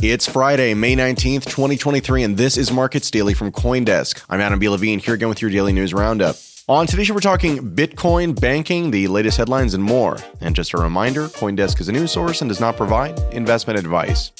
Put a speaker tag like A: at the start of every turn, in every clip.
A: It's Friday, May 19th, 2023, and this is Markets Daily from Coindesk. I'm Adam B. Levine here again with your daily news roundup. On today's show, we're talking Bitcoin, banking, the latest headlines, and more. And just a reminder Coindesk is a news source and does not provide investment advice.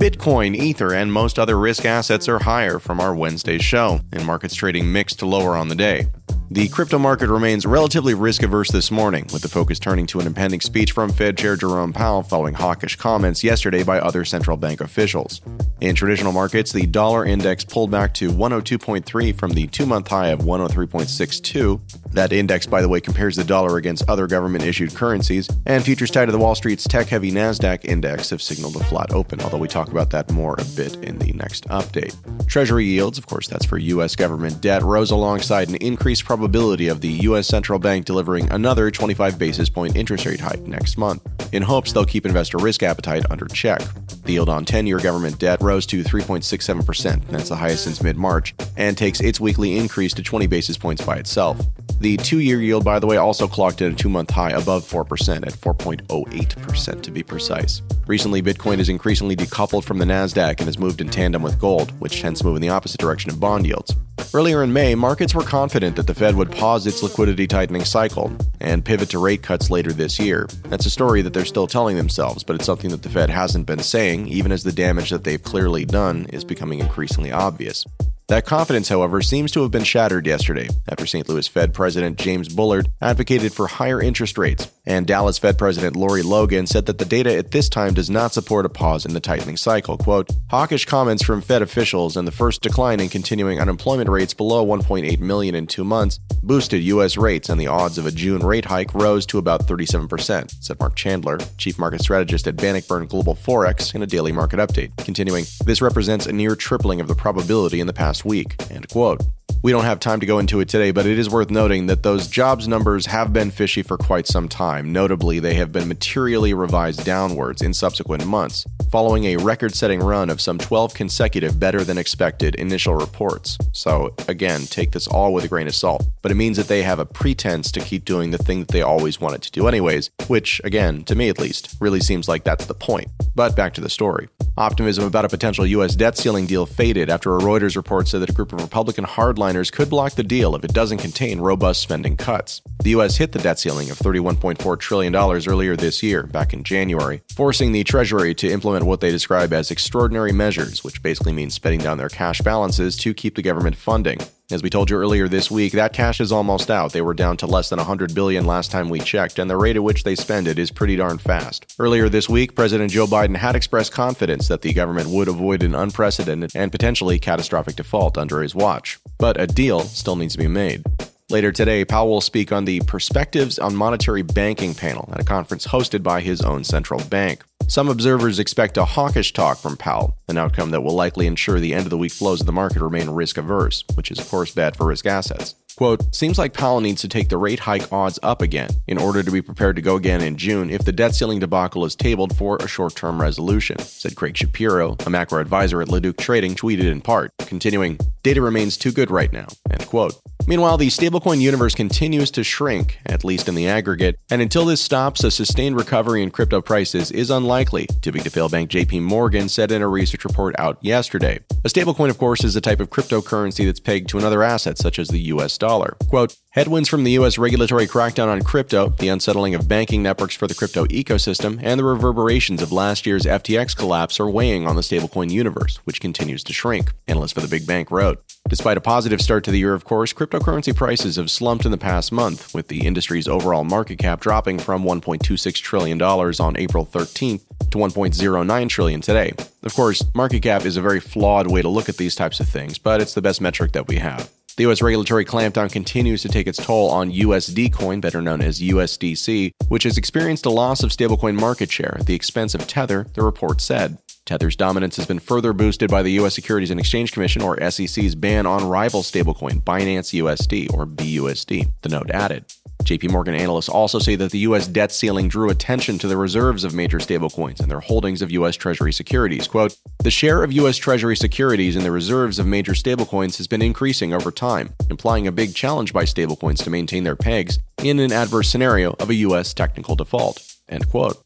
A: Bitcoin, Ether, and most other risk assets are higher from our Wednesday show, and markets trading mixed to lower on the day. The crypto market remains relatively risk averse this morning, with the focus turning to an impending speech from Fed Chair Jerome Powell following hawkish comments yesterday by other central bank officials. In traditional markets, the dollar index pulled back to 102.3 from the two month high of 103.62. That index, by the way, compares the dollar against other government issued currencies, and futures tied to the Wall Street's tech heavy NASDAQ index have signaled a flat open, although we talk about that more a bit in the next update. Treasury yields, of course, that's for U.S. government debt, rose alongside an increased probability of the U.S. central bank delivering another 25 basis point interest rate hike next month, in hopes they'll keep investor risk appetite under check. The yield on 10 year government debt rose to 3.67%, that's the highest since mid March, and takes its weekly increase to 20 basis points by itself. The two year yield, by the way, also clocked in a two month high above 4% at 4.08% to be precise. Recently, Bitcoin is increasingly decoupled from the NASDAQ and has moved in tandem with gold, which tends to move in the opposite direction of bond yields. Earlier in May, markets were confident that the Fed would pause its liquidity tightening cycle and pivot to rate cuts later this year. That's a story that they're still telling themselves, but it's something that the Fed hasn't been saying, even as the damage that they've clearly done is becoming increasingly obvious. That confidence, however, seems to have been shattered yesterday after St. Louis Fed President James Bullard advocated for higher interest rates, and Dallas Fed President Lori Logan said that the data at this time does not support a pause in the tightening cycle. Quote, hawkish comments from Fed officials and the first decline in continuing unemployment rates below 1.8 million in two months boosted U.S. rates, and the odds of a June rate hike rose to about 37%, said Mark Chandler, chief market strategist at Bannockburn Global Forex, in a daily market update. Continuing, this represents a near tripling of the probability in the past week. End quote. We don't have time to go into it today, but it is worth noting that those jobs numbers have been fishy for quite some time. Notably, they have been materially revised downwards in subsequent months, following a record setting run of some 12 consecutive better than expected initial reports. So, again, take this all with a grain of salt, but it means that they have a pretense to keep doing the thing that they always wanted to do, anyways, which, again, to me at least, really seems like that's the point. But back to the story. Optimism about a potential U.S. debt ceiling deal faded after a Reuters report said that a group of Republican hardliners could block the deal if it doesn't contain robust spending cuts. The U.S. hit the debt ceiling of $31.4 trillion earlier this year, back in January, forcing the Treasury to implement what they describe as extraordinary measures, which basically means spending down their cash balances to keep the government funding. As we told you earlier this week, that cash is almost out. They were down to less than 100 billion last time we checked, and the rate at which they spend it is pretty darn fast. Earlier this week, President Joe Biden had expressed confidence that the government would avoid an unprecedented and potentially catastrophic default under his watch. But a deal still needs to be made. Later today, Powell will speak on the Perspectives on Monetary Banking panel at a conference hosted by his own central bank. some observers expect a hawkish talk from Powell, an outcome that will likely ensure the end of the week flows of the market remain risk averse, which is, of course, bad for risk assets. Quote, seems like Powell needs to take the rate hike odds up again in order to be prepared to go again in June if the debt ceiling debacle is tabled for a short term resolution, said Craig Shapiro, a macro advisor at Leduc Trading, tweeted in part, continuing, data remains too good right now, end quote. Meanwhile, the stablecoin universe continues to shrink, at least in the aggregate, and until this stops, a sustained recovery in crypto prices is unlikely, too big to fail bank JP Morgan said in a research report out yesterday. A stablecoin, of course, is a type of cryptocurrency that's pegged to another asset, such as the US dollar. Quote, Headwinds from the U.S. regulatory crackdown on crypto, the unsettling of banking networks for the crypto ecosystem, and the reverberations of last year's FTX collapse are weighing on the stablecoin universe, which continues to shrink, analysts for the big bank wrote. Despite a positive start to the year, of course, cryptocurrency prices have slumped in the past month, with the industry's overall market cap dropping from $1.26 trillion on April 13th to 1.09 trillion today. Of course, market cap is a very flawed way to look at these types of things, but it's the best metric that we have. The U.S. regulatory clampdown continues to take its toll on USD coin, better known as USDC, which has experienced a loss of stablecoin market share at the expense of Tether, the report said. Tether's dominance has been further boosted by the U.S. Securities and Exchange Commission, or SEC's, ban on rival stablecoin Binance USD, or BUSD, the note added. JP Morgan analysts also say that the U.S. debt ceiling drew attention to the reserves of major stablecoins and their holdings of U.S. Treasury securities. Quote, the share of U.S. Treasury securities in the reserves of major stablecoins has been increasing over time, implying a big challenge by stablecoins to maintain their pegs in an adverse scenario of a U.S. technical default. End quote.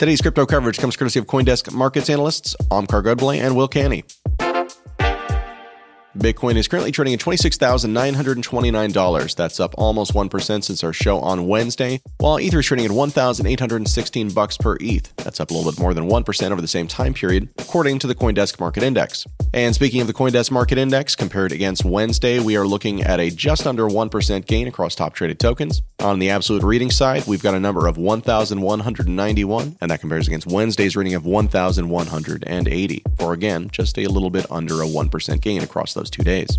A: Today's crypto coverage comes courtesy of Coindesk markets analysts Omkar Godbole and Will Canny. Bitcoin is currently trading at $26,929. That's up almost 1% since our show on Wednesday, while Ether is trading at 1,816 bucks per ETH. That's up a little bit more than 1% over the same time period, according to the Coindesk Market Index. And speaking of the Coindesk Market Index, compared against Wednesday, we are looking at a just under 1% gain across top traded tokens. On the absolute reading side, we've got a number of 1,191, and that compares against Wednesday's reading of 1,180, for again, just a little bit under a 1% gain across those two days.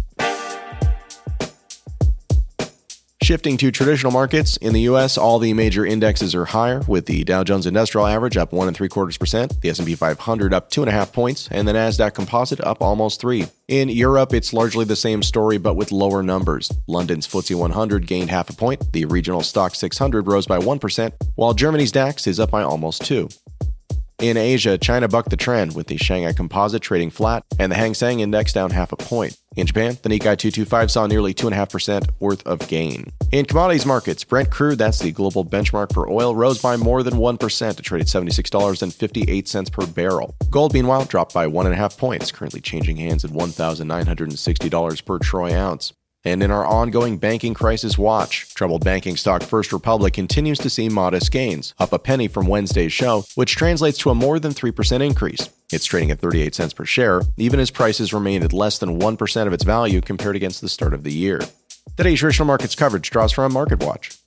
A: Shifting to traditional markets in the U.S., all the major indexes are higher, with the Dow Jones Industrial Average up one and three quarters percent, the S&P 500 up two and a half points, and the Nasdaq Composite up almost three. In Europe, it's largely the same story, but with lower numbers. London's FTSE 100 gained half a point, the regional Stoxx 600 rose by one percent, while Germany's DAX is up by almost two. In Asia, China bucked the trend with the Shanghai Composite trading flat and the Hang Seng Index down half a point. In Japan, the Nikkei 225 saw nearly 2.5% worth of gain. In commodities markets, Brent crude, that's the global benchmark for oil, rose by more than 1% to trade at $76.58 per barrel. Gold, meanwhile, dropped by 1.5 points, currently changing hands at $1,960 per troy ounce. And in our ongoing banking crisis watch, troubled banking stock First Republic continues to see modest gains, up a penny from Wednesday's show, which translates to a more than 3% increase. It's trading at 38 cents per share, even as prices remain at less than 1% of its value compared against the start of the year. Today's traditional markets coverage draws from MarketWatch.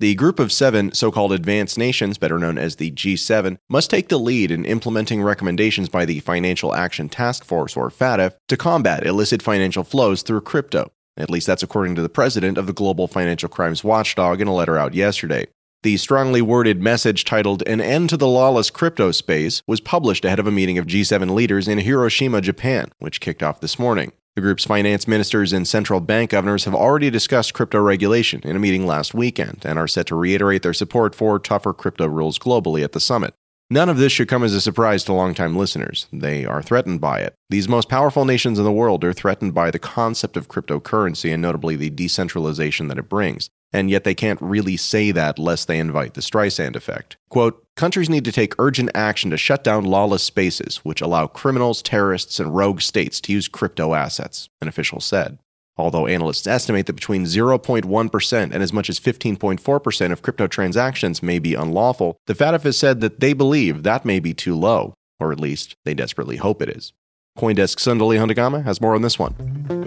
A: The group of seven so called advanced nations, better known as the G7, must take the lead in implementing recommendations by the Financial Action Task Force, or FATF, to combat illicit financial flows through crypto. At least that's according to the president of the Global Financial Crimes Watchdog in a letter out yesterday. The strongly worded message titled An End to the Lawless Crypto Space was published ahead of a meeting of G7 leaders in Hiroshima, Japan, which kicked off this morning. The group's finance ministers and central bank governors have already discussed crypto regulation in a meeting last weekend and are set to reiterate their support for tougher crypto rules globally at the summit. None of this should come as a surprise to longtime listeners. They are threatened by it. These most powerful nations in the world are threatened by the concept of cryptocurrency and notably the decentralization that it brings and yet they can't really say that lest they invite the Streisand effect. Quote, countries need to take urgent action to shut down lawless spaces which allow criminals, terrorists, and rogue states to use crypto assets, an official said. Although analysts estimate that between 0.1% and as much as 15.4% of crypto transactions may be unlawful, the FATF has said that they believe that may be too low, or at least they desperately hope it is. Coindesk's Sandali Handagama has more on this one.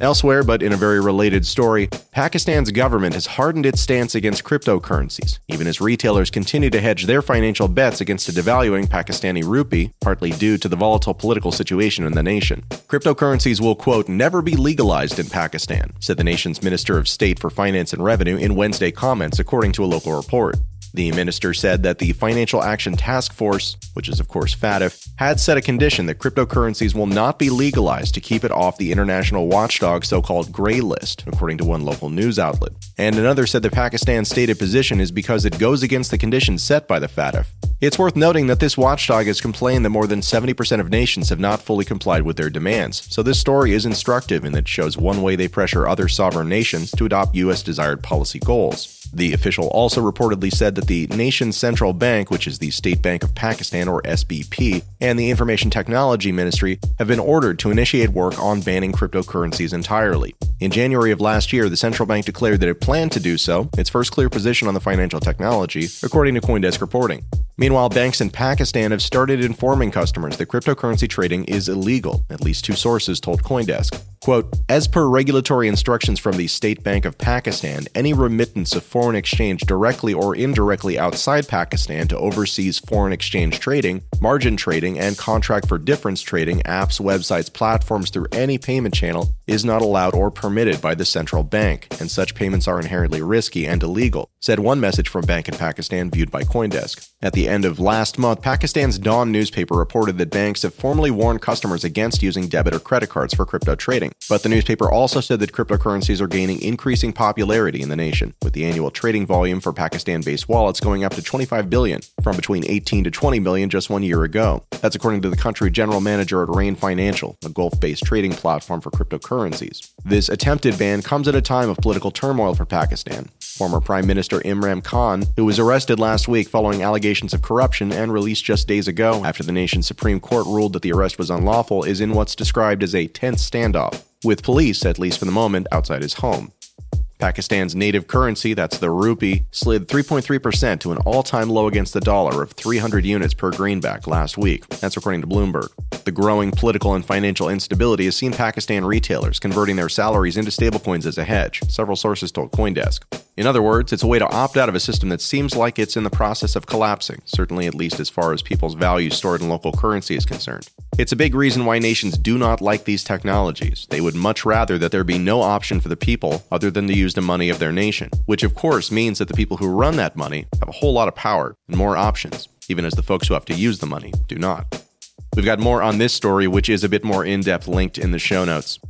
A: Elsewhere, but in a very related story, Pakistan's government has hardened its stance against cryptocurrencies, even as retailers continue to hedge their financial bets against a devaluing Pakistani rupee, partly due to the volatile political situation in the nation. Cryptocurrencies will, quote, never be legalized in Pakistan, said the nation's Minister of State for Finance and Revenue in Wednesday comments, according to a local report. The minister said that the Financial Action Task Force, which is of course FATF, had set a condition that cryptocurrencies will not be legalized to keep it off the international watchdog so called gray list, according to one local news outlet. And another said that Pakistan's stated position is because it goes against the conditions set by the FATF. It's worth noting that this watchdog has complained that more than 70% of nations have not fully complied with their demands, so this story is instructive in that it shows one way they pressure other sovereign nations to adopt U.S. desired policy goals. The official also reportedly said that the nation's central bank, which is the State Bank of Pakistan or SBP, and the Information Technology Ministry have been ordered to initiate work on banning cryptocurrencies entirely. In January of last year, the central bank declared that it planned to do so, its first clear position on the financial technology, according to Coindesk reporting. Meanwhile, banks in Pakistan have started informing customers that cryptocurrency trading is illegal, at least two sources told Coindesk. Quote, as per regulatory instructions from the State Bank of Pakistan, any remittance of foreign exchange directly or indirectly outside Pakistan to overseas foreign exchange trading, margin trading, and contract for difference trading, apps, websites, platforms through any payment channel is not allowed or permitted by the central bank, and such payments are inherently risky and illegal, said one message from Bank in Pakistan viewed by Coindesk. At the end of last month, Pakistan's Dawn newspaper reported that banks have formally warned customers against using debit or credit cards for crypto trading. But the newspaper also said that cryptocurrencies are gaining increasing popularity in the nation, with the annual trading volume for Pakistan-based wallets going up to 25 billion from between 18 to 20 million just one year ago. That's according to the country general manager at Rain Financial, a Gulf-based trading platform for cryptocurrencies. This attempted ban comes at a time of political turmoil for Pakistan. Former Prime Minister Imran Khan, who was arrested last week following allegations of corruption and released just days ago after the nation's Supreme Court ruled that the arrest was unlawful, is in what's described as a tense standoff, with police, at least for the moment, outside his home. Pakistan's native currency, that's the rupee, slid 3.3% to an all time low against the dollar of 300 units per greenback last week. That's according to Bloomberg. The growing political and financial instability has seen Pakistan retailers converting their salaries into stablecoins as a hedge, several sources told Coindesk. In other words, it's a way to opt out of a system that seems like it's in the process of collapsing, certainly at least as far as people's value stored in local currency is concerned. It's a big reason why nations do not like these technologies. They would much rather that there be no option for the people other than to use the money of their nation, which of course means that the people who run that money have a whole lot of power and more options, even as the folks who have to use the money do not. We've got more on this story, which is a bit more in depth, linked in the show notes.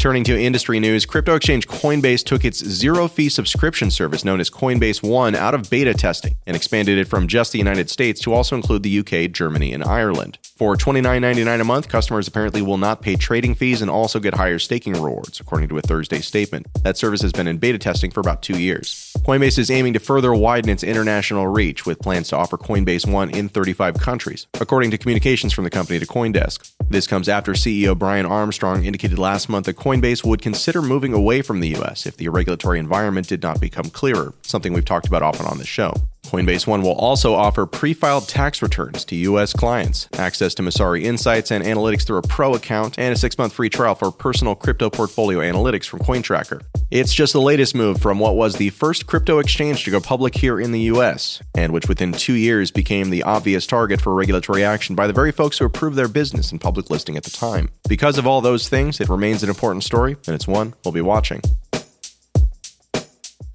A: Turning to industry news, crypto exchange Coinbase took its zero fee subscription service known as Coinbase One out of beta testing and expanded it from just the United States to also include the UK, Germany, and Ireland. For $29.99 a month, customers apparently will not pay trading fees and also get higher staking rewards, according to a Thursday statement. That service has been in beta testing for about two years. Coinbase is aiming to further widen its international reach with plans to offer Coinbase One in 35 countries, according to communications from the company to Coindesk. This comes after CEO Brian Armstrong indicated last month that Coinbase would consider moving away from the US if the regulatory environment did not become clearer, something we've talked about often on the show. Coinbase One will also offer pre filed tax returns to U.S. clients, access to Messari Insights and analytics through a pro account, and a six month free trial for personal crypto portfolio analytics from CoinTracker. It's just the latest move from what was the first crypto exchange to go public here in the US, and which within two years became the obvious target for regulatory action by the very folks who approved their business and public listing at the time. Because of all those things, it remains an important story, and it's one we'll be watching.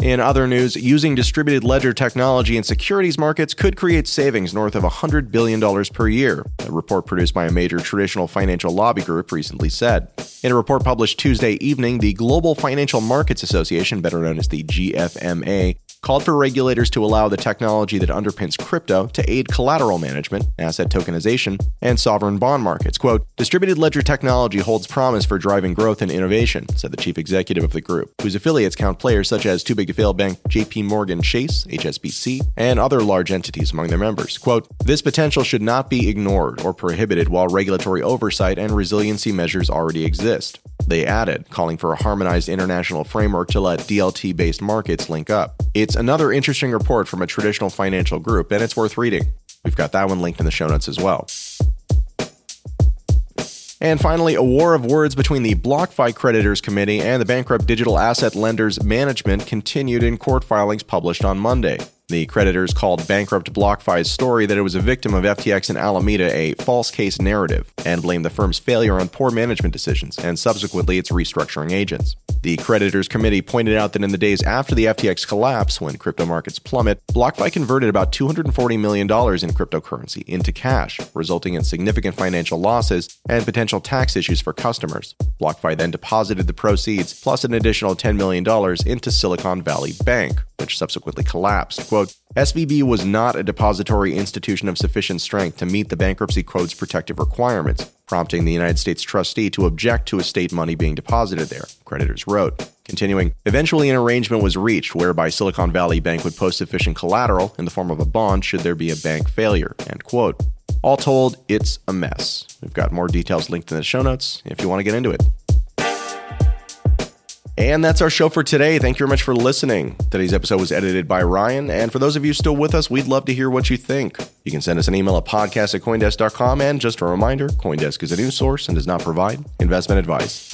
A: In other news, using distributed ledger technology in securities markets could create savings north of $100 billion per year, a report produced by a major traditional financial lobby group recently said. In a report published Tuesday evening, the Global Financial Markets Association, better known as the GFMA, called for regulators to allow the technology that underpins crypto to aid collateral management, asset tokenization, and sovereign bond markets. Quote, distributed ledger technology holds promise for driving growth and innovation, said the chief executive of the group, whose affiliates count players such as Too Big to Fail Bank, JP Morgan Chase, HSBC, and other large entities among their members. Quote, this potential should not be ignored or prohibited while regulatory oversight and resiliency measures already exist. They added, calling for a harmonized international framework to let DLT based markets link up. It's another interesting report from a traditional financial group, and it's worth reading. We've got that one linked in the show notes as well. And finally, a war of words between the BlockFi Creditors Committee and the Bankrupt Digital Asset Lenders Management continued in court filings published on Monday. The creditors called bankrupt BlockFi's story that it was a victim of FTX and Alameda a false case narrative. and blamed the firm's failure on poor management decisions and subsequently its restructuring agents. The creditors committee pointed out that in the days after the FTX collapse, when crypto markets plummet, BlockFi converted about $240 million in cryptocurrency into cash, resulting in significant financial losses and potential tax issues for customers. BlockFi then deposited the proceeds plus an additional $10 million into Silicon Valley Bank, which subsequently collapsed. Quote, SVB was not a depository institution of sufficient strength to meet the bankruptcy code's protective requirements, prompting the United States trustee to object to estate money being deposited there, creditors wrote. Wrote, continuing, eventually an arrangement was reached whereby Silicon Valley Bank would post sufficient collateral in the form of a bond should there be a bank failure, end quote. All told, it's a mess. We've got more details linked in the show notes if you want to get into it. And that's our show for today. Thank you very much for listening. Today's episode was edited by Ryan. And for those of you still with us, we'd love to hear what you think. You can send us an email at podcast at Coindesk.com. And just a reminder Coindesk is a news source and does not provide investment advice.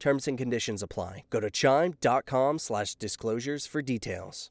B: Terms and conditions apply. Go to chime.com slash disclosures for details.